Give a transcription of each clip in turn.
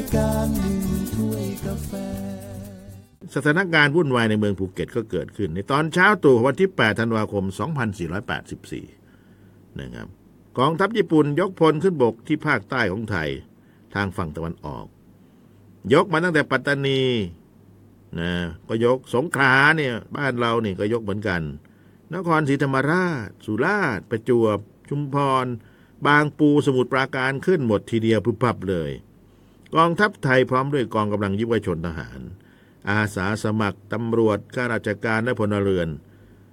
ายการหนึ่งถ้วยกาแฟ สถานการณ์วุ่นวายในเมืองภูเก็ตก็เกิดขึ้น ในตอนเช้าตรู่วันที่ 8 ธันวาคม 2484 นะครับ กองทัพญี่ปุ่นยกพลขึ้นบกที่ภาคใต้ของไทยทางฝั่งตะวันออก ยกมาตั้งแต่ปัตตานีนะก็ยกสงขลาเนี่ยบ้านเราเนี่ยก็ยกเหมือนกัน นครศรีธรรมราช สุราษฎร์ประจวบ ชุมพร บางปูสมุทรปราการขึ้นหมดทีเดียวพึบพับเลย กองทัพไทยพร้อมด้วยกองกำลังยุวชนทหาร อาสาสมัครตำรวจข้าราชการและพลเรือน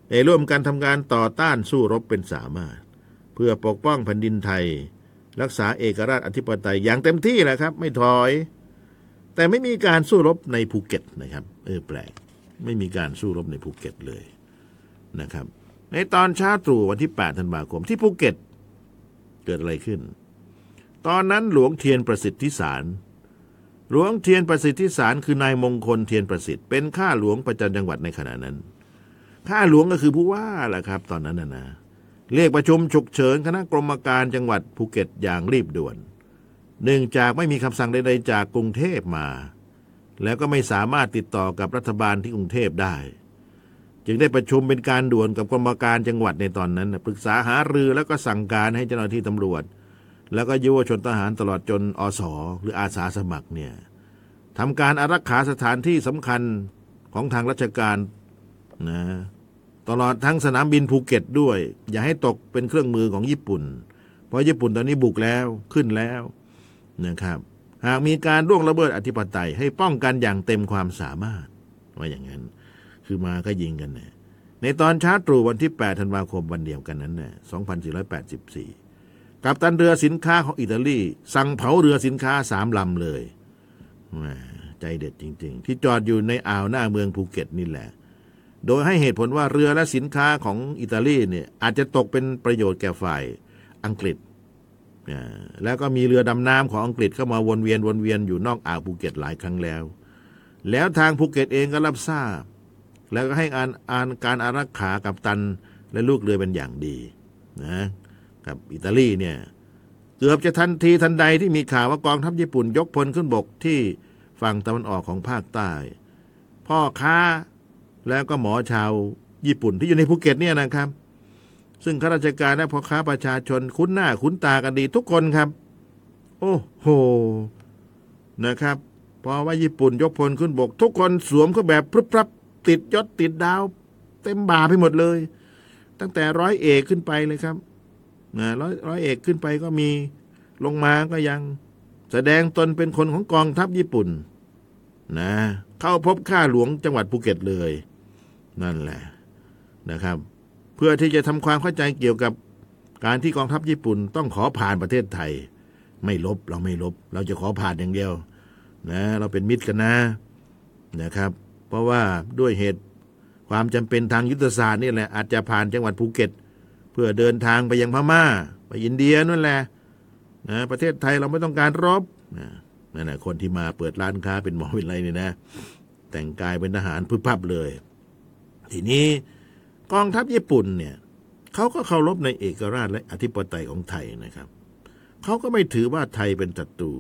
ได้ร่วมกันทำงานต่อต้านสู้รบเป็นสามารถ เพื่อปกป้องแผ่นดินไทย รักษาเอกราชอธิปไตยอย่างเต็มที่แหละครับ ไม่ถอย แต่ไม่มีการสู้รบในภูเก็ตนะครับ เออแปลก ไม่มีการสู้รบในภูเก็ตเลยนะครับ ในตอนเช้าตรู่วันที่ 8 ธันวาคมที่ภูเก็ต เกิดอะไรขึ้น ตอนนั้นหลวงเธียรประสิทธิสาร หลวงเธียรประสิทธิสารคือนายมงคลเธียรประสิทธิ์เป็นข้าหลวงประจำจังหวัดในขณะนั้น ข้าหลวงก็คือผู้ว่าแหละครับ ตอนนั้นนะนะเรียกประชุมฉุกเฉินคณะกรรมการจังหวัดภูเก็ตอย่างรีบด่วน เนื่องจากไม่มีคำสั่งใดๆจากกรุงเทพมา แล้วก็ไม่สามารถติดต่อกับรัฐบาลที่กรุงเทพได้ จึงได้ประชุมเป็นการด่วนกับกรรมการจังหวัดในตอนนั้นปรึกษาหารือแล้วก็สั่งการให้เจ้าหน้าที่ตำรวจ แล้วก็ยุวชนทหารตลอดจนอสหรืออาสาสมัครเนี่ยทำการอารักขาสถานที่สำคัญของทางราชการนะตลอดทั้งสนามบินภูเก็ตด้วย อย่าให้ตกเป็นเครื่องมือของญี่ปุ่น เพราะญี่ปุ่นตอนนี้บุกแล้วขึ้นแล้วนะครับหากมีการล่วงละเมิดอธิปไตยให้ป้องกันอย่างเต็มความสามารถว่าอย่างนั้น คือมาก็ยิงกันนี่ยในตอนเช้าตรู่วันที่ 8 ธันวาคมวันเดียวกันนั้นเนี่ย2484 กับตันเรือสินค้าของอิตาลี สั่งเผาเรือสินค้าสามลำเลยใจเด็ดจริง ๆ ที่จอดอยู่ในอ่าวหน้าเมืองภูเก็ตนี่แหละ โดยให้เหตุผลว่าเรือและสินค้าของอิตาลีเนี่ยอาจจะตกเป็นประโยชน์แก่ฝ่ายอังกฤษ แล้วก็มีเรือดำน้ำของอังกฤษเข้ามาวนเวียนวนเวียนอยู่นอกอ่าวภูเก็ตหลายครั้งแล้ว แล้วทางภูเก็ตเองก็รับทราบ แล้วก็ให้อ่านอ่านการอารักขากัปตันและลูกเรือเป็นอย่างดีนะ กับอิตาลีเนี่ยเกือบจะทันทีทันใดที่มีข่าวว่ากองทัพญี่ปุ่นยกพลขึ้นบกที่ฝั่งตะวันออกของภาคใต้ พ่อค้าแล้วก็หมอชาวญี่ปุ่นที่อยู่ในภูเก็ตเนี่ยนะครับ ซึ่งข้าราชการและพ่อค้าประชาชนคุ้นหน้าคุ้นตากันดีทุกคนครับ โอ้โหนะครับเพราะว่าญี่ปุ่นยกพลขึ้นบก ทุกคนสวมเครื่องแบบพรึบพรับติดยศติดดาว เต็มบ่าไปหมดเลย ตั้งแต่ร้อยเอกขึ้นไปเลยครับ นะร้อยร้อยเอกขึ้นไปก็มีลงมาก็ยัง แสดงตนเป็นคนของกองทัพญี่ปุ่น นะ เข้าพบข้าหลวงจังหวัดภูเก็ตเลย นั่นแหละนะครับ เพื่อที่จะทำความเข้าใจเกี่ยวกับการที่กองทัพญี่ปุ่นต้องขอผ่านประเทศไทย ไม่รบเราไม่รบ เราจะขอผ่านอย่างเดียว นะ เราเป็นมิตรกันนะนะครับ เพราะว่าด้วยเหตุความจำเป็นทางยุทธศาสตร์นี่แหละอาจจะผ่านจังหวัดภูเก็ต เพื่อเดินทางไปยังพม่า ไปอินเดียนั่นแหละนะประเทศไทยเราไม่ต้องการรบนะนั่นแหละคนที่มาเปิดร้านค้าเป็นหมอวิไลเนี่ยนะ แต่งกายเป็นทหารพึบพับเลย ทีนี้กองทัพญี่ปุ่นเนี่ยเขาก็เคารพในเอกราชและอธิปไตยของไทยนะครับเขาก็ไม่ถือว่าไทยเป็นศัตรู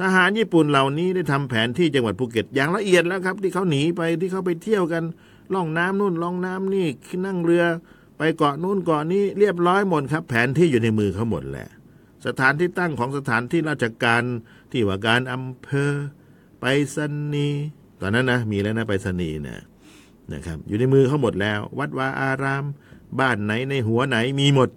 ทหารญี่ปุ่นเหล่านี้ได้ทำแผนที่จังหวัดภูเก็ตอย่างละเอียดแล้วครับ ที่เขาหนีไปที่เขาไปเที่ยวกันล่องน้ำนู่นล่องน้ำนี่นั่งเรือ ไปเกาะนู่นเกาะนี้เรียบร้อยหมดครับ แผนที่อยู่ในมือเขาหมดแหละ สถานที่ตั้งของสถานที่ราชการที่ว่าการอำเภอ ไปรษณีตอนนั้นนะมีแล้วนะไปรษณีเนี่ยนะครับ อยู่ในมือเขาหมดแล้ว วัดวาอาราม บ้านไหนในหัวไหนมีหมด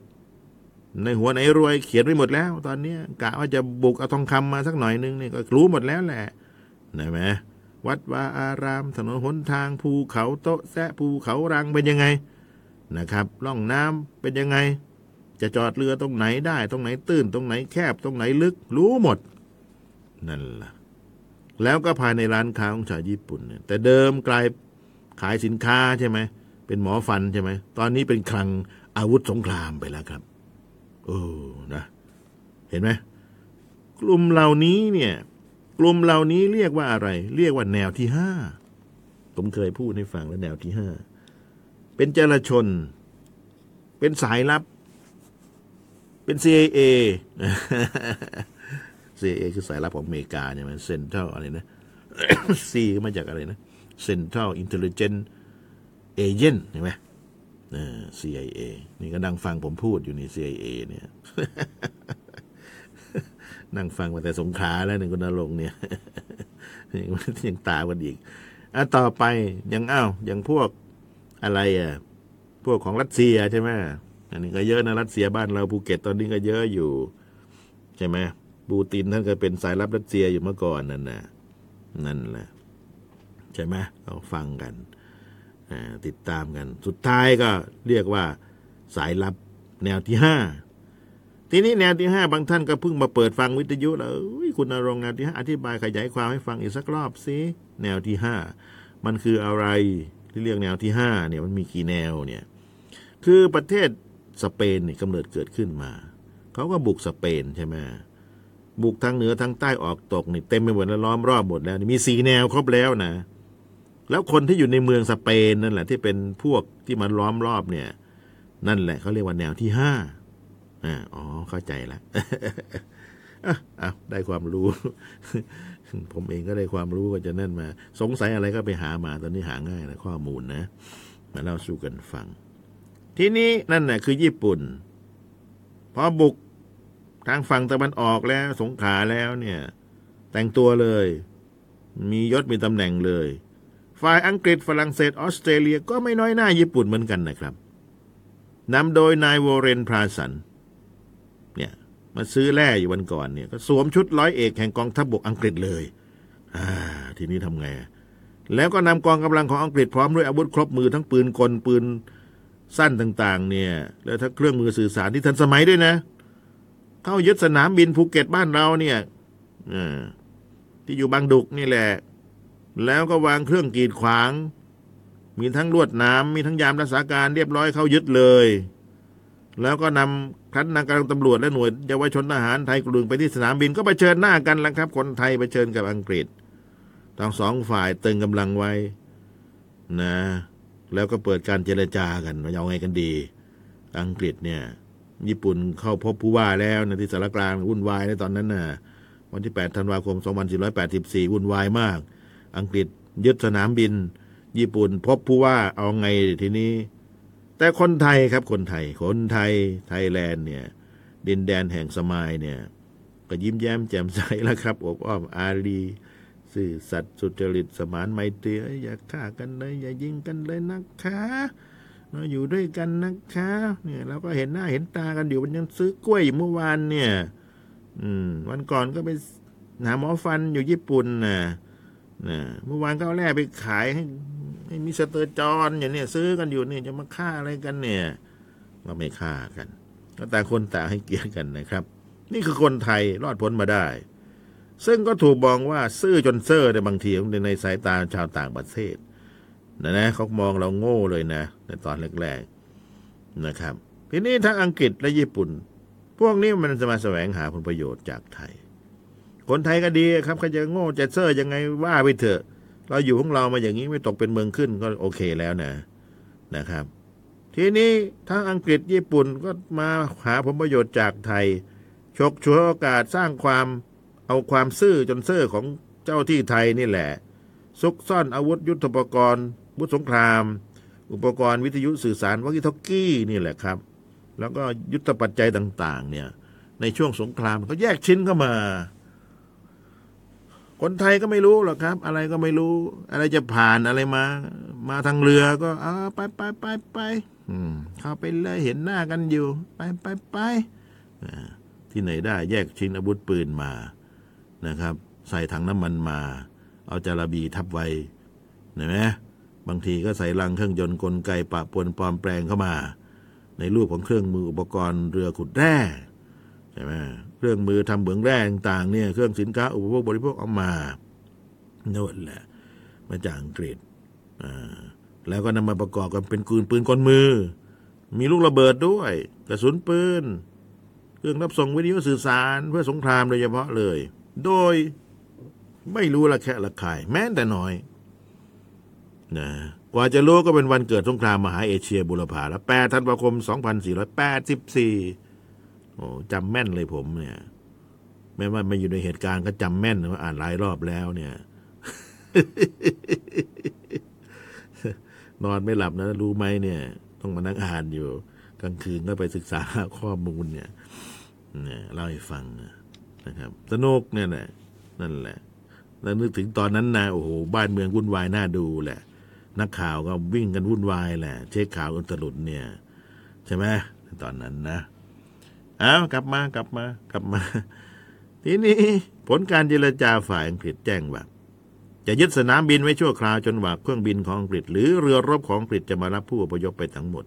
ในหัวไหนรวยเขียนไว้หมดแล้ว ตอนนี้กะว่าจะบุกเอาทองคำมาสักหน่อยนึงนี่ก็รู้หมดแล้วแหละนะไหมวัดวาอาราม ถนนหนทางภูเขาโต๊ะแซะภูเขารังเป็นยังไง นะครับล่องน้ำเป็นยังไง จะจอดเรือตรงไหนได้ ตรงไหนตื้น ตรงไหนแคบตรงไหนลึก รู้หมด นั่นล่ะ แล้วก็ภายในร้านค้าของชาวญี่ปุ่นเนี่ยแต่เดิมกลายขายสินค้าใช่ไหมเป็นหมอฟันใช่ไหมตอนนี้เป็นคลังอาวุธสงครามไปแล้วครับโอ้นะ เห็นไหมกลุ่มเหล่านี้เนี่ย กลุ่มเหล่านี้เรียกว่าอะไร เรียกว่าแนวที่ห้าผมเคยพูดให้ฟังแล้วแนวที่ห้า เป็นเจรชน เป็นสายลับ เป็น CIA CIA คือสายลับของอเมริกาเนี่ยมัน Central อะไรนะ C มาจากอะไรนะ Central Intelligence Agent เห็นไหมเออ CIA นี่ก็นั่งฟังผมพูดอยู่ใน CIA เนี่ย นั่งฟังมาแต่สงขาแล้วหนึ่งคุณนรงเนี่ยยังตากันอีกอะต่อไปยังอ้าวยังพวก อะไรอะพวกของรัสเซียใช่ไหมอันนี้ก็เยอะนะรัสเซียบ้านเราภูเก็ตตอนนี้ก็เยอะอยู่ ใช่ไหมปูตินท่านก็เป็นสายลับรัสเซียอยู่เมื่อก่อนนั่นนะนั่นแหละใช่ไหมเราฟังกันติดตามกัน สุดท้ายก็เรียกว่าสายลับแนวที่ห้าทีนี้แนวที่ห้าบางท่านก็เพิ่งมาเปิดฟังวิทยุแล้วคุณนรงแนวที่ห้าอธิบายขยายความให้ฟังอีกสักรอบสิแนวที่ห้ามันคืออะไร ที่เรียกแนวที่ห้าเนี่ยมันมีกี่แนวเนี่ยคือประเทศสเปนเนี่ยกำเนิดเกิดขึ้นมาเขาก็บุกสเปนใช่ไหมบุกทางเหนือทางใต้ออกตกนี่เต็มไปหมดแล้วล้อมรอบหมดแล้วมีสีแนวครบแล้วนะ แล้วคนที่อยู่ในเมืองสเปนนั่นแหละ ที่เป็นพวกที่มันล้อมรอบเนี่ย นั่นแหละเขาเรียกว่าแนวที่ห้าอ่าอ๋อเข้าใจละ อะอะได้ความรู้ ผมเองก็ได้ความรู้ก็จะนั่นมา สงสัยอะไรก็ไปหามาตอนนี้หาง่ายนะข้อมูลนะ มาเล่าสู่กันฟัง ทีนี้นั่นน่ะคือญี่ปุ่น พอบุกทางฝั่งตะวันออกแล้ว สงขาแล้วเนี่ย แต่งตัวเลย มียศมีตำแหน่งเลย ฝ่ายอังกฤษฝรั่งเศสออสเตรเลียก็ไม่น้อยหน้าญี่ปุ่นเหมือนกันนะครับนำโดยนายวอร์เรนพราสันเมาซื้อแร่อยู่วันก่อนเนี่ยก็สวมชุดร้อยเอกแห่งกองทัพบบกอังกฤษเลย อ่า ทีนี้ทำไงแล้วก็นำกองกำลังของอังกฤษพร้อมด้วยอาวุธครบมือทั้งปืนกลปืนสั้นต่าง ๆ เนี่ย แล้วทั้งเครื่องมือสื่อสารที่ทันสมัยด้วยนะ เข้ายึดสนามบินภูเก็ตบ้านเราเนี่ยที่อยู่บางดุกนี่แหละ แล้วก็วางเครื่องกีดขวาง มีทั้งลวดหน้ำมีทั้งยามรักษาการเรียบร้อยเข้ายึดเลย แล้วก็นำคันนางกำลังตำรวจและหน่วยเยาวชนทหารไทยกลุ่มไปที่สนามบินก็ไปเชิญหน้ากันแล้วครับ คนไทยไปเชิญกับอังกฤษทั้งสองฝ่ายตึงกำลังไว้ นะ แล้วก็เปิดการเจรจากันว่าเอาไงกันดี อังกฤษเนี่ย ญี่ปุ่นเข้าพบผู้ว่าแล้วในะที่สารกลางวุ่นวายในตอนนั้นน่ะ วันที่8ธันวาคม 2484 วุ่นวายมาก อังกฤษยึดสนามบิน ญี่ปุ่นพบผู้ว่าเอาไงทีนี้ แต่คนไทยครับคนไทย คนไทยไทยแลนด์เนี่ยดินแดนแห่งสมายเนี่ย ก็ยิ้มแย้มแจ่มใสแล้วครับอบอ้อมอารีสื่อสัตย์สุจริตสมานไมตรีเอ้ยอย่าฆ่ากันเลยอย่ายิงกันเลยนะคะเราอยู่ด้วยกันนะคะ เนี่ยเราก็เห็นหน้าเห็นตากันอยู่มันยังซื้อกล้วยอยู่เมื่อวานเนี่ย อืม วันก่อนก็ไปหาหมอฟันอยู่ญี่ปุ่นนะนะเมื่อวานก็เอาแร่ไปขายให้ มิสเตอร์จอห์นอย่างเนี้ยซื้อกันอยู่เนี่ยจะมาฆ่าอะไรกันเนี่ยก็ไม่ฆ่ากันก็ต่างคนต่างให้เกียรติกันนะครับ นี่คือคนไทยรอดพ้นมาได้ ซึ่งก็ถูกมองว่าซื่อจนเซ่อในบางทีในสายตาชาวต่างประเทศนะนะเขามองเราโง่เลยนะ ในตอนแรกๆนะครับ ทีนี้ทั้งอังกฤษและญี่ปุ่น พวกนี้มันจะมาแสวงหาผลประโยชน์จากไทย คนไทยก็ดีครับเขาจะโง่จะเซอร์ยังไงว่าไปเถอะ เราอยู่ของเรามาอย่างนี้ไม่ตกเป็นเมืองขึ้นก็โอเคแล้วนะนะครับ ทีนี้ทั้งอังกฤษญี่ปุ่นก็มาหาผลประโยชน์จากไทยฉกฉวยโอกาสสร้างความเอาความซื่อจนเซอร์ของเจ้าที่ไทยนี่แหละ ซุกซ่อนอาวุธยุทโธปกรณ์วุธสงคราม อุปกรณ์วิทยุสื่อสารวอกิทอกกี้นี่แหละครับ แล้วก็ยุทธปัจจัยต่าง ๆ เนี่ยในช่วงสงครามเขาแยกชิ้นเข้ามา คนไทยก็ไม่รู้หรอกครับ อะไรก็ไม่รู้ อะไรจะผ่านอะไรมา มาทางเรือก็อ่าไปไปไปไปเข้าไปเลยเห็นหน้ากันอยู่ ไปไปไปที่ไหนได้แยกชิ้นอาวุธปืนมานะครับ ใส่ถังน้ำมันมา เอาจาระบีทับไว้เห็นไหมบางทีก็ใส่ลังเครื่องยนต์กลไกปะปนปลอมแปลงเข้ามา ในรูปของเครื่องมืออุปกรณ์เรือขุดแร่ ช่ไหมเครื่องมือทำเหมืองแร่ต่างๆเนี่ยเครื่องสินค้าอุปโภคบริโภคเอามาโน่นแหละ มาจากอังกฤษแล้วก็นำมาประกอบกันเป็นปืนปืนกลมือ มีลูกระเบิดด้วยกระสุนปืนเครื่องรับส่งวิทยุสื่อสารเพื่อสงครามโดยเฉพาะเลย โดยไม่รู้ละแค่ละคาย แม้แต่น้อยนะกว่าจะรู้ก็เป็นวันเกิดสงครามมหาเอเชียบุรพาแล้ว8ธันวาคม 2484โอ้จำแม่นเลยผมเนี่ยเม้ว่าไม่อยู่ในเหตุการณ์ก็จำแม่นว่าอ่านหลายรอบแล้ว เนี่ย นอนไม่หลับนะ รู้ไหมเนี่ย ต้องมานั่งอ่านอยู่ กลางคืนก็ไปศึกษาข้อมูลเนี่ยเนี่ยเล่าให้ฟังนะครับ สนุกเนี่ยแหละนั่นแหละแล้วนึกถึงตอนนั้นนะโอ้โหบ้านเมืองวุ่นวายน่าดูแหละ นักข่าวก็วิ่งกันวุ่นวายแหละ เช็คข่าวอุตลุดเนี่ย ใช่ไหมตอนนั้นนะ อากลับมากลับมากลับมา ทีนี้ผลการเจรจาฝ่ายอังกฤษแจ้งว่าจะยึดสนามบินไว้ชั่วคราวจนกว่าเครื่องบินของอังกฤษ หรือเรือรบของอังกฤษจะมารับผู้อพยพไปทั้งหมด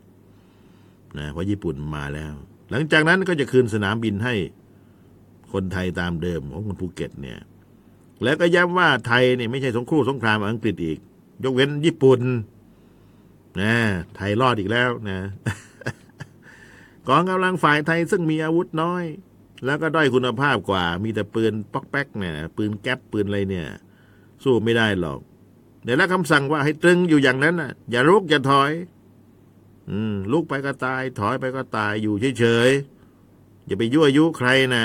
นะเพราะญี่ปุ่นมาแล้ว หลังจากนั้นก็จะคืนสนามบินให้คนไทยตามเดิมของคนภูเก็ตเนี่ย แล้วก็ย้ำว่าไทยนี่ไม่ใช่สงครู่สงครามอังกฤษอีก ยกเว้นญี่ปุ่นนะไทยรอดอีกแล้วนะ กองกำลังฝ่ายไทยซึ่งมีอาวุธน้อย แล้วก็ด้อยคุณภาพกว่า มีแต่ปืนป๊อกแป๊กเนี่ยปืนแก๊ปปืนอะไรเนี่ย สู้ไม่ได้หรอกเดี๋ยวแล้วคำสั่งว่าให้ตรึงอยู่อย่างนั้นน่ะ อย่าลุกอย่าถอย อืมลุกไปก็ตาย ถอยไปก็ตายอยู่เฉยๆอย่าไปยั่วยุใครนะ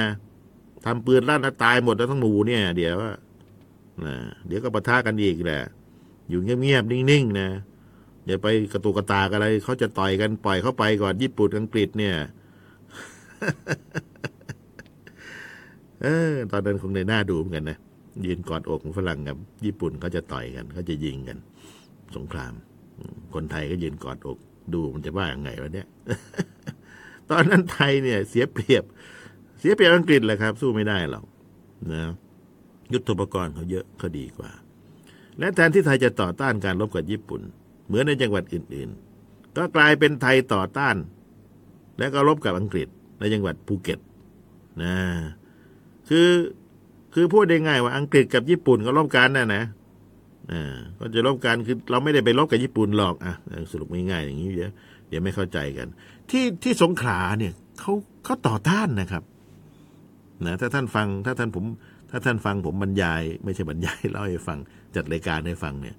ทำปืนลั่นแล้วตายหมดแล้วทั้งหมู่เนี่ย เดี๋ยวนะเดี๋ยวก็ปะทะกันอีกแหละ อยู่เงียบๆนิ่งๆนะ อย่าไปกระตุกกระตากอะไรเขาจะต่อยกันปล่อยเข้าไปก่อนญี่ปุ่นอังกฤษเนี่ยเออตอนนั้นคงในหน้าดูเหมือนกันนะยืนกอดอกของฝรั่งกับ ญี่ปุ่นเขาจะต่อยกันเขาจะยิงกัน สงคราม คนไทยก็ยืนกอดอก ดูมันจะว่าอย่างไงวะเนี่ย ตอนนั้นไทยเนี่ย เสียเปรียบ เสียเปรียบอังกฤษแหละครับ สู้ไม่ได้หรอกนะยุทธปกรณ์เขาเยอะเขาดีกว่า และแทนที่ไทยจะต่อต้านการรบกับญี่ปุ่น เหมือนในจังหวัดอื่นๆ ก็กลายเป็นไทยต่อต้าน และก็รบกับอังกฤษในจังหวัดภูเก็ตนะคือคือพูดได้ง่ายว่าอังกฤษกับญี่ปุ่นก็รบกันนะนะอ่าก็จะรบกันคือเราไม่ได้ไปรบกับญี่ปุ่นหรอกอะสรุปง่ายๆอย่างนี้เดี๋ยวเดี๋ยวไม่เข้าใจกัน ที่ที่สงขลาเนี่ยเขาเขาต่อต้านนะครับนะถ้าท่านฟังถ้าท่านผม ถ้าท่านฟังผมบรรยาย ไม่ใช่บรรยายเล่าให้ฟังจัดรายการให้ฟังเนี่ย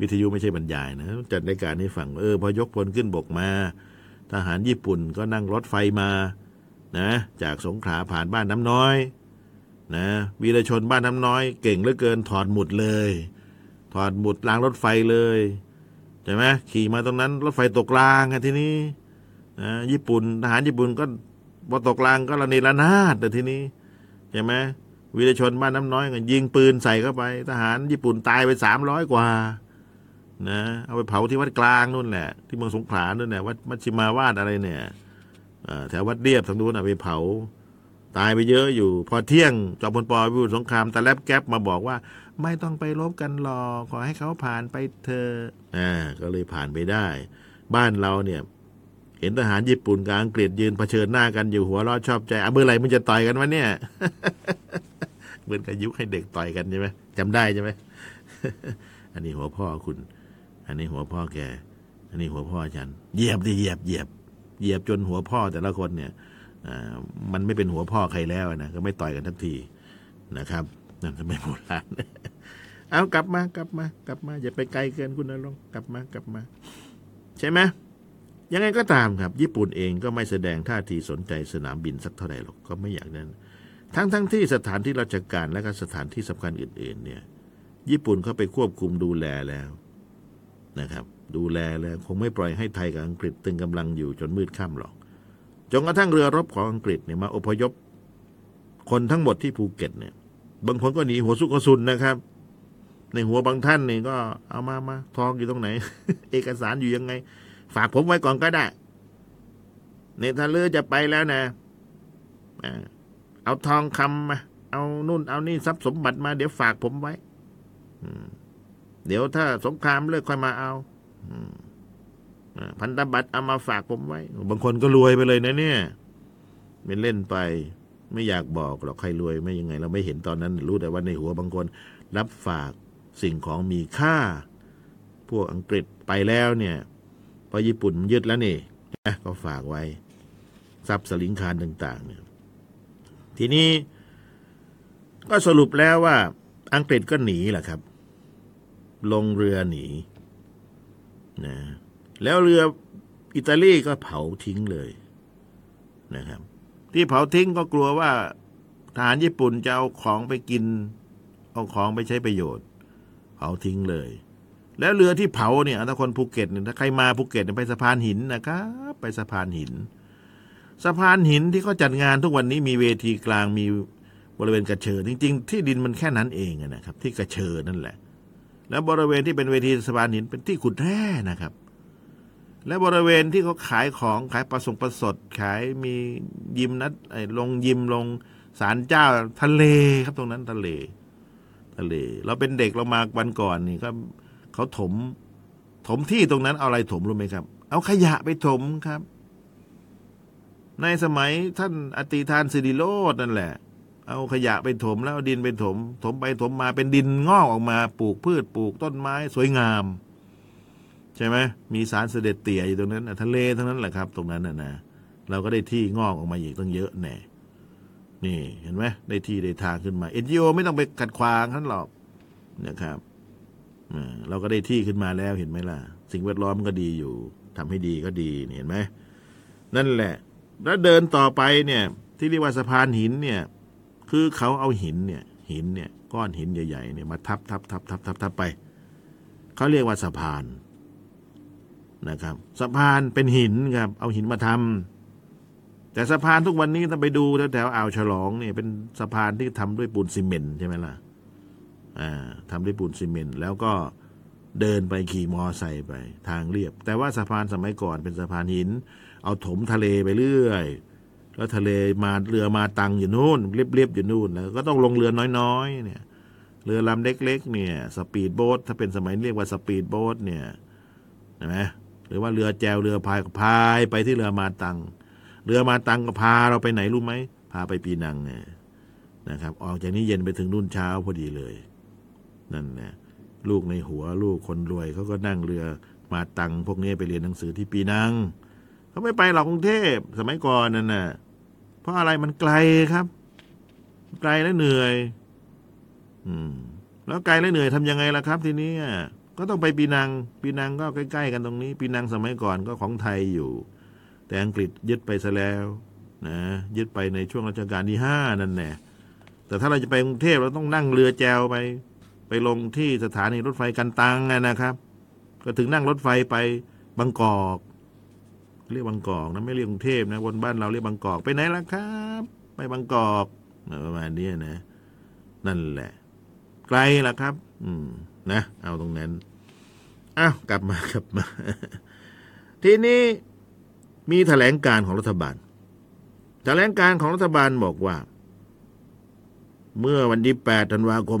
วิทยุไม่ใช่บรรยายนะ จัดรายการให้ฟัง เออ พอยกพลขึ้นบกมา ทหารญี่ปุ่นก็นั่งรถไฟมานะ จากสงขลาผ่านบ้านน้ำน้อย นะวีรชนบ้านน้ำน้อย เก่งเหลือเกินถอดหมุดเลย ถอดหมุดรางรถไฟเลยใช่ไหมขี่มาตรงนั้น รถไฟตกรางอะทีนี้นะญี่ปุ่นทหารญี่ปุ่นก็พอตกรางก็ระเนระนาดแต่ทีนี้ใช่ไหมวีรชนบ้านน้ำน้อยก็ยิงปืนใส่เข้าไป ทหารญี่ปุ่นตายไปสามร้อยกว่า นะเอาไปเผาที่วัดกลางนู่นแหละ ที่เมืองสงขลานู่นแหละวัดมัชชิมาวาดอะไรเนี่ยแถววัดเรียบทางนู้นไปเผา ตายไปเยอะอยู่ พอเที่ยงจอมพลปอวิวสงครามตะแลบแก๊ปมาบอกว่า ไม่ต้องไปรบกันหรอกขอให้เขาผ่านไปเธออ่าก็เลยผ่านไปได้ บ้านเราเนี่ย เห็นทหารญี่ปุ่นกับอังกฤษยืนเผชิญหน้ากันอยู่หัวเราะชอบใจอะเมื่อไหร่มึงจะต่อยกันวะเนี่ยเหมือนกับยุคให้เด็กต่อยกันใช่ไหมจำได้ใช่ไหมอันนี้หัวพ่อคุณ อันนี้หัวพ่อแก อันนี้หัวพ่อฉัน เหยียบดิเหยียบเหยียบ เหยียบจนหัวพ่อแต่ละคนเนี่ยมันไม่เป็นหัวพ่อใครแล้วนะก็ไม่ต่อยกันทักทีนะครับนั่นก็ไม่โบราณเอากลับมากลับมากลับมาอย่าไปไกลเกินคุณนรงกลับมากลับมา ใช่ไหมยังไงก็ตามครับ ญี่ปุ่นเองก็ไม่แสดงท่าทีสนใจสนามบินสักเท่าไหร่หรอกก็ไม่อยากนั้น ทั้งทั้งที่สถานที่ราชการและก็สถานที่สำคัญอื่น ๆ เนี่ย ญี่ปุ่นเขาไปควบคุมดูแลแล้ว นะครับ ดูแลแล้วคงไม่ปล่อยให้ไทยกับอังกฤษตึงกำลังอยู่จนมืดค่ำหรอก จนกระทั่งเรือรบของอังกฤษเนี่ยมาอพยพ คนทั้งหมดที่ภูเก็ตเนี่ย บางคนก็หนีหัวสุกกระสุนนะครับ ในหัวบางท่านเนี่ยก็เอามามาทองอยู่ตรงไหน เอกสารอยู่ยังไง ฝากผมไว้ก่อนก็ได้เนี่ยถ้าเรือจะไปแล้วนะเอาทองคำมา เอานู่นเอานี่ทรัพย์สมบัติมาเดี๋ยวฝากผมไว้ เดี๋ยวถ้าสงครามเลิกค่อยมาเอาพันธบัตรเอามาฝากผมไว้ บางคนก็รวยไปเลยนะเนี่ยไม่เล่นไป ไม่อยากบอกหรอกใครรวยไม่ยังไง เราไม่เห็นตอนนั้น รู้แต่ว่าในหัวบางคน รับฝากสิ่งของมีค่า พวกอังกฤษไปแล้วเนี่ยพอญี่ปุ่นมันยึดแล้วนี่ก็ฝากไว้ ทรัพย์สลิงคารต่าง ๆ เนี่ย ทีนี้ ก็สรุปแล้วว่า อังกฤษก็หนีแหละครับ ลงเรือหนีนะแล้วเรืออิตาลีก็เผาทิ้งเลยนะครับ ที่เผาทิ้งก็กลัวว่าทหารญี่ปุ่นจะเอาของไปกิน เอาของไปใช้ประโยชน์ เผาทิ้งเลย แล้วเรือที่เผาเนี่ยถ้าคนภูเก็ตเนี่ยถ้าใครมาภูเก็ตเนี่ยไปสะพานหินนะครับไปสะพานหิน สะพานหินที่เขาจัดงานทุกวันนี้มีเวทีกลางมีบริเวณกระเชิญจริง ๆ ที่ดินมันแค่นั้นเองนะครับ ที่กระเชิญนั่นแหละ แล้วบริเวณที่เป็นเวทีสะพานหินเป็นที่ขุดแร่นะครับ และบริเวณที่เขาขายของขายประสงประสด ขายมียิมนัดไอ้ลงยิมลงศาลเจ้าทะเลครับตรงนั้นทะเล ทะเล เราเป็นเด็กเรามาวันก่อนนี่ก็เขาถม ถมที่ตรงนั้นเอาอะไรถมรู้ไหมครับ เอาขยะไปถมครับ ในสมัยท่านอติทานสิริโรดนั่นแหละ เอาขยะไปถมแล้วดินไปถม ถมไปถมมาเป็นดินงอกออกมาปลูกพืชปลูกต้นไม้สวยงาม ใช่ไหมมีสารเสด็จเตี่ยอยู่ตรงนั้นนะทะเลทั้งนั้นแหละครับ ตรงนั้นนะนะเราก็ได้ที่งอกออกมาอีกตั้งเยอะแน่นี่เห็นไหมได้ที่ได้ทางขึ้นมาเอ็นจีโอไม่ต้องไปขัดขวางท่านหรอกนะครับเราก็ได้ที่ขึ้นมาแล้วเห็นไหมล่ะ สิ่งแวดล้อมก็ดีอยู่ทำให้ดีก็ดีเห็นไหมนั่นแหละ แล้วเดินต่อไปเนี่ย ที่เรียกว่าสะพานหินเนี่ย คือเขาเอาหินเนี่ย หินเนี่ย ก้อนหินใหญ่ๆเนี่ยมาทับทับทับทับทับทับไป เขาเรียกว่าสะพานนะครับสะพานเป็นหินครับ เอาหินมาทำแต่สะพานทุกวันนี้ถ้าไปดูแถวแถวอ่าวฉลองเนี่ยเป็นสะพานที่ทำด้วยปูนซีเมนต์ใช่ไหมล่ะอ่าทำด้วยปูนซีเมนต์แล้วก็เดินไปขี่มอไซค์ไป ทางเรียบ แต่ว่าสะพานสมัยก่อนเป็นสะพานหิน เอาถมทะเลไปเรื่อย แล้วทะเลมาเรือมาตังอยู่นู่นเรียบๆอยู่นู่นแล้วก็ต้องลงเรือน้อยๆ เนี่ย เรือลำเล็ก ๆ เนี่ย สปีดโบ๊ทถ้าเป็นสมัยเรียกว่าสปีดโบ๊ทเนี่ยเห็นไหมหรือว่าเรือแจวเรือพายก็พายไปที่เรือมาตังเรือมาตังก็พาเราไปไหนรู้ไหมพาไปปีนังเนี่ยนะครับ ออกจากนี้เย็นไปถึงนู่นเช้าพอดีเลย นั่นนะลูกในหัวลูกคนรวยเขาก็นั่งเรือมาตังพวกนี้ไปเรียนหนังสือที่ปีนัง เขาไม่ไปหรอกกรุงเทพสมัยก่อนนั่นน่ะ เพราะอะไรมันไกลครับ ไกลและเหนื่อย อืม แล้วไกลและเหนื่อยทำยังไงล่ะครับ ทีนี้ก็ต้องไปปีนัง ปีนังก็ใกล้ ๆ กันตรงนี้ ปีนังสมัยก่อนก็ของไทยอยู่ แต่อังกฤษยึดไปซะแล้วนะยึดไปในช่วงรัชกาลที่ห้านั่นแน่แต่ถ้าเราจะไปกรุงเทพเราต้องนั่งเรือแจวไป ไปลงที่สถานีรถไฟกันตังนะครับ ก็ถึงนั่งรถไฟไปบางกอก เรียกบางกอกนะไม่เรียกกรุงเทพนะบนบ้านเราเรียกบางกอกไปไหนล่ะครับ ไปบางกอกประมาณนี้นะ นั่นแหละ ไกลล่ะครับ อืม นะ เอาตรงนั้นอ้าวกลับมากลับมา ทีนี้มีแถลงการของรัฐบาล แถลงการของรัฐบาลบอกว่า เมื่อวันที่ 8 ธันวาคม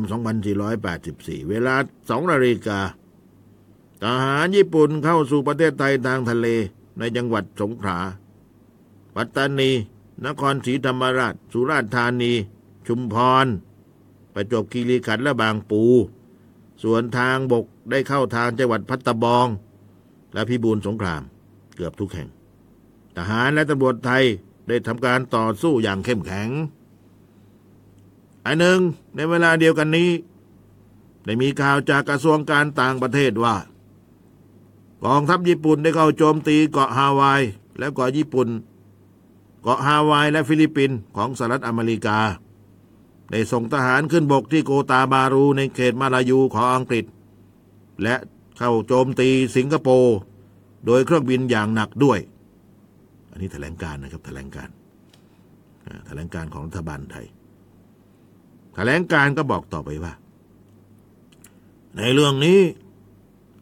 2484 เวลา2นาฬิกาทหารญี่ปุ่นเข้าสู่ประเทศไทยทางทะเล ในจังหวัดสงขลา ปัตตานี นครศรีธรรมราช สุราษฎร์ธานี ชุมพร ประจวบคีรีขันธ์และบางปู ส่วนทางบกได้เข้าทางจังหวัดพัตตบอง และพิบูลสงคราม เกือบทุกแห่ง ทหารและตำรวจไทยได้ทำการต่อสู้อย่างเข้มแข็ง อันหนึ่งในเวลาเดียวกันนี้ ได้มีข่าวจากกระทรวงการต่างประเทศว่า กองทัพญี่ปุ่นได้เข้าโจมตีเกาะฮาวายและเกาะญี่ปุ่น เกาะฮาวายและฟิลิปปินส์ของสหรัฐอเมริกา ได้ส่งทหารขึ้นบกที่โกตาบารูในเขตมาลายูของอังกฤษ และเข้าโจมตีสิงคโปร์โดยเครื่องบินอย่างหนักด้วย อันนี้แถลงการณ์นะครับแถลงการณ์แถลงการณ์ของรัฐบาลไทย แถลงการณ์ก็บอกต่อไปว่า ในเรื่องนี้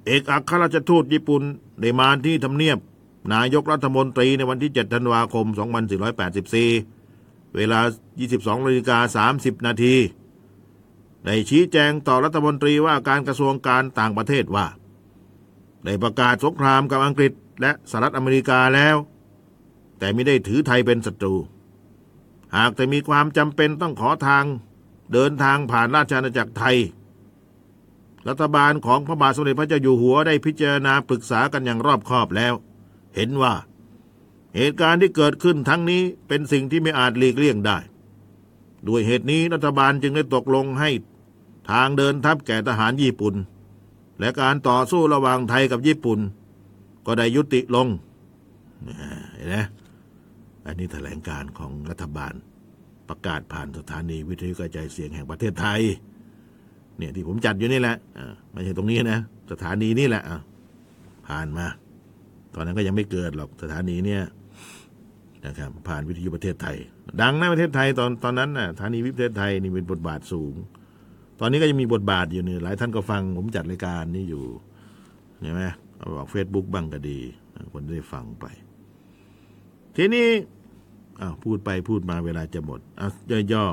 เอกอัครราชทูตญี่ปุ่นได้มาที่ทำเนียบ นายกรัฐมนตรีในวันที่ 7 ธันวาคม 2484 เวลา 22นาฬิกา30 นาทีได้ชี้แจงต่อรัฐมนตรีว่าการกระทรวงการต่างประเทศว่า ได้ประกาศสงครามกับอังกฤษและสหรัฐอเมริกาแล้ว แต่ไม่ได้ถือไทยเป็นศัตรู หากแต่มีความจำเป็นต้องขอทางเดินทางผ่านราชอาณาจักรไทย รัฐบาลของพระบาทสมเด็จพระเจ้าอยู่หัวได้พิจารณาปรึกษากันอย่างรอบคอบแล้ว เห็นว่า เหตุการณ์ที่เกิดขึ้นทั้งนี้เป็นสิ่งที่ไม่อาจหลีกเลี่ยงได้ ด้วยเหตุนี้รัฐบาลจึงได้ตกลงให้ทางเดินทัพแก่ทหารญี่ปุ่น และการต่อสู้ระหว่างไทยกับญี่ปุ่น ก็ได้ยุติลงเห็นไหมอันนี้แถลงการของรัฐบาลประกาศผ่านสถานีวิทยุกระจายเสียงแห่งประเทศไทย เนี่ยที่ผมจัดอยู่นี่แหละอ่าไม่ใช่ตรงนี้นะ สถานีนี่แหละอะผ่านมา ตอนนั้นก็ยังไม่เกิดหรอกสถานีเนี่ยนะครับ ผ่านวิทยุประเทศไทย ดังนะประเทศไทยตอนตอนนั้นน่ะสถานีวิทยุประเทศไทยนี่เป็นบทบาทสูง ตอนนี้ก็ยังมีบทบาทอยู่เนี่ยหลายท่านก็ฟัง ผมจัดรายการนี้อยู่ใช่ไหมเอาบอกเฟซบุ๊กบ้างก็ดี คนได้ฟังไป ทีนี้อ้าวพูดไปพูดมาเวลาจะหมดอะย่อ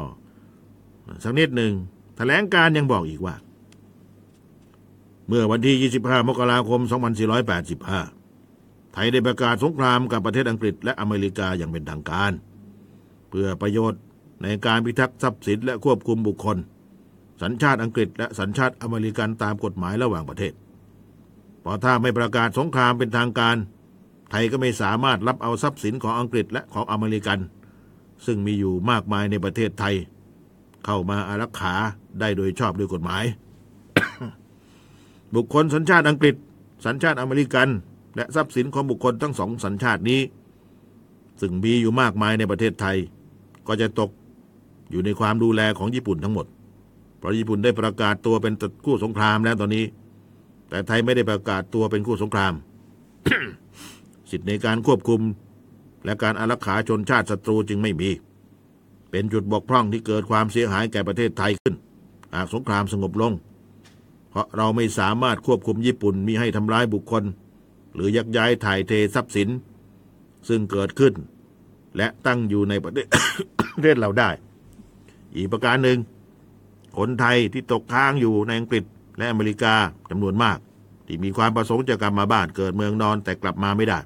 ๆสักนิดหนึ่ง แถลงการยังบอกอีกว่า เมื่อวันที่ 25 มกราคม 2485 ไทยได้ประกาศสงครามกับประเทศอังกฤษและอเมริกาอย่างเป็นทางการ เพื่อประโยชน์ในการพิทักษ์ทรัพย์สินและควบคุมบุคคล สัญชาติอังกฤษและสัญชาติอเมริกันตามกฎหมายระหว่างประเทศ เพราะถ้าไม่ประกาศสงครามเป็นทางการ ไทยก็ไม่สามารถรับเอาทรัพย์สินของอังกฤษและของอเมริกัน ซึ่งมีอยู่มากมายในประเทศไทย เข้ามาอารักขาได้โดยชอบด้วยกฎหมาย บุคคลสัญชาติอังกฤษ สัญชาติอเมริกัน และทรัพย์สินของบุคคลทั้งสองสัญชาตินี้ ซึ่งมีอยู่มากมายในประเทศไทย ก็จะตกอยู่ในความดูแลของญี่ปุ่นทั้งหมด เพราะญี่ปุ่นได้ประกาศตัวเป็นคู่สงครามแล้วตอนนี้ แต่ไทยไม่ได้ประกาศตัวเป็นคู่สงคราม สิทธิในการควบคุม และการอารักขาชนชาติศัตรูจึงไม่มี เป็นจุดบกพร่องที่เกิดความเสียหายแก่ประเทศไทยขึ้น หากสงครามสงบลง เพราะเราไม่สามารถควบคุมญี่ปุ่นมีให้ทำร้ายบุคคล หรือยักย้ายถ่ายเททรัพย์สิน ซึ่งเกิดขึ้น และตั้งอยู่ในประเทศเราได้ อีกประการหนึ่ง คนไทยที่ตกค้างอยู่ในอังกฤษและอเมริกาจำนวนมาก ที่มีความประสงค์จะกลับมาบ้านเกิดเมืองนอนแต่กลับมาไม่ได้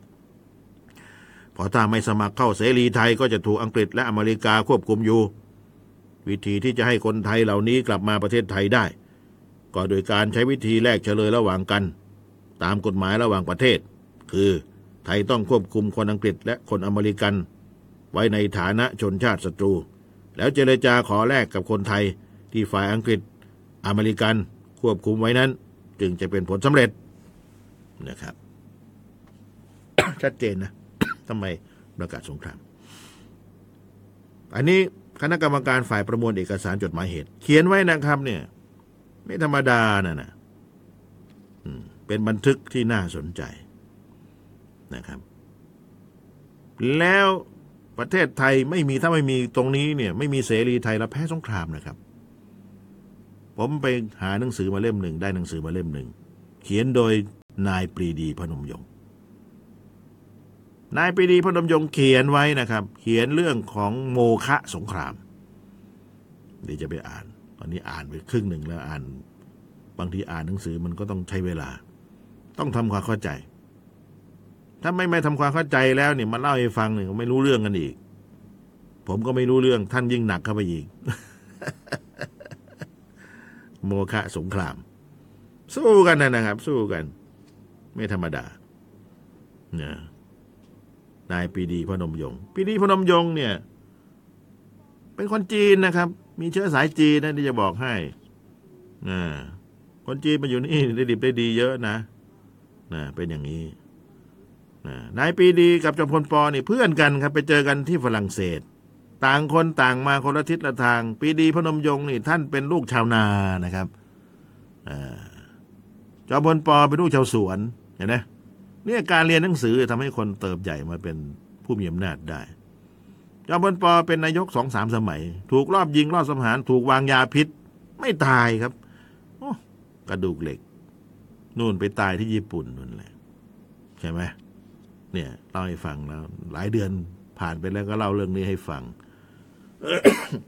เพราะถ้าไม่สมัครเข้าเสรีไทยก็จะถูกอังกฤษและอเมริกาควบคุมอยู่ วิธีที่จะให้คนไทยเหล่านี้กลับมาประเทศไทยได้ ก็โดยการใช้วิธีแลกเฉลยระหว่างกัน ตามกฎหมายระหว่างประเทศ คือไทยต้องควบคุมคนอังกฤษและคนอเมริกัน ไว้ในฐานะชนชาติศัตรู แล้วเจรจาขอแลกกับคนไทยที่ฝ่ายอังกฤษ อเมริกันควบคุมไว้นั้น จึงจะเป็นผลสำเร็จนะครับ ชัดเจนนะ ทำไมประกาศสงคราม อันนี้คณะกรรมการฝ่ายประมวลเอกสารจดหมายเหตุ เขียนไว้นะครับ เนี่ย ไม่ธรรมดานะนะเป็นบันทึกที่น่าสนใจนะครับ แล้วประเทศไทยไม่มีถ้าไม่มีตรงนี้เนี่ย ไม่มีเสรีไทยเราแพ้สงครามนะครับ ผมไปหาหนังสือมาเล่มหนึ่งได้หนังสือมาเล่มหนึ่งเขียนโดยนายปรีดีพนมยงค์ นายปรีดีพนมยงค์เขียนไว้นะครับ เขียนเรื่องของโมฆะสงครามเดี๋ยวจะไปอ่าน ตอนนี้อ่านไปครึ่งหนึ่งแล้วอ่าน บางทีอ่านหนังสือมันก็ต้องใช้เวลา ต้องทำความเข้าใจ ถ้าไม่ไม่ทำความเข้าใจแล้วเนี่ยมาเล่าให้ฟังเนี่ยไม่รู้เรื่องกันอีก ผมก็ไม่รู้เรื่องท่านยิ่งหนักเข้าไปอีกโมฆะสงคราม สู้กันนะนะครับ สู้กัน ไม่ธรรมดาเนี่ย นายปรีดีพนมยงค์ปรีดีพนมยงค์เนี่ย เป็นคนจีนนะครับ มีเชื้อสายจีนนะที่จะบอกให้นะคนจีนมาอยู่นี่ได้ดิบได้ดีเยอะนะนะเป็นอย่างนี้นะนายปรีดีกับจอมพลปอนี่เพื่อนกันครับ ไปเจอกันที่ฝรั่งเศส ต่างคนต่างมาคนละทิศละทางปรีดีพนมยงค์นี่ท่านเป็นลูกชาวนานะครับอ่าจอมพลปอเป็นลูกชาวสวนเห็นไหม เนี่ยการเรียนหนังสือทำให้คนเติบใหญ่มาเป็นผู้มีอำนาจได้จอมพลปอเป็นนายกสองสามสมัย ถูกรอบยิงรอบสังหารถูกวางยาพิษ ไม่ตายครับกระดูกเหล็ก นู่นไปตายที่ญี่ปุ่นนู่นแหละใช่ไหมเนี่ยเล่าให้ฟังแล้ว หลายเดือนผ่านไปแล้วก็เล่าเรื่องนี้ให้ฟัง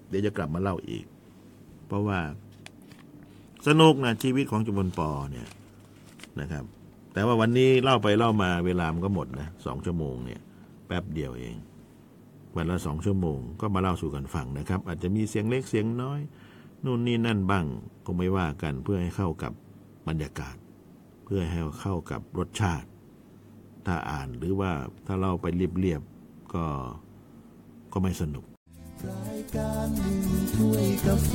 เดี๋ยวจะกลับมาเล่าอีก เพราะว่า สนุกนะชีวิตของจอมพลปอเนี่ยนะครับ แต่ว่าวันนี้เล่าไปเล่ามาเวลามันก็หมดนะสองชั่วโมงเนี่ย แป๊บเดียวเอง วันละสองชั่วโมงก็มาเล่าสู่กันฟังนะครับ อาจจะมีเสียงเล็กเสียงน้อย นู่นนี่นั่นบ้างก็ไม่ว่ากันเพื่อให้เข้ากับบรรยากาศ เพื่อให้เข้ากับรสชาติ ถ้าอ่านหรือว่าถ้าเราไปเรียบๆก็ก็ไม่สนุกรายการหนึ่งถ้วยกาแฟ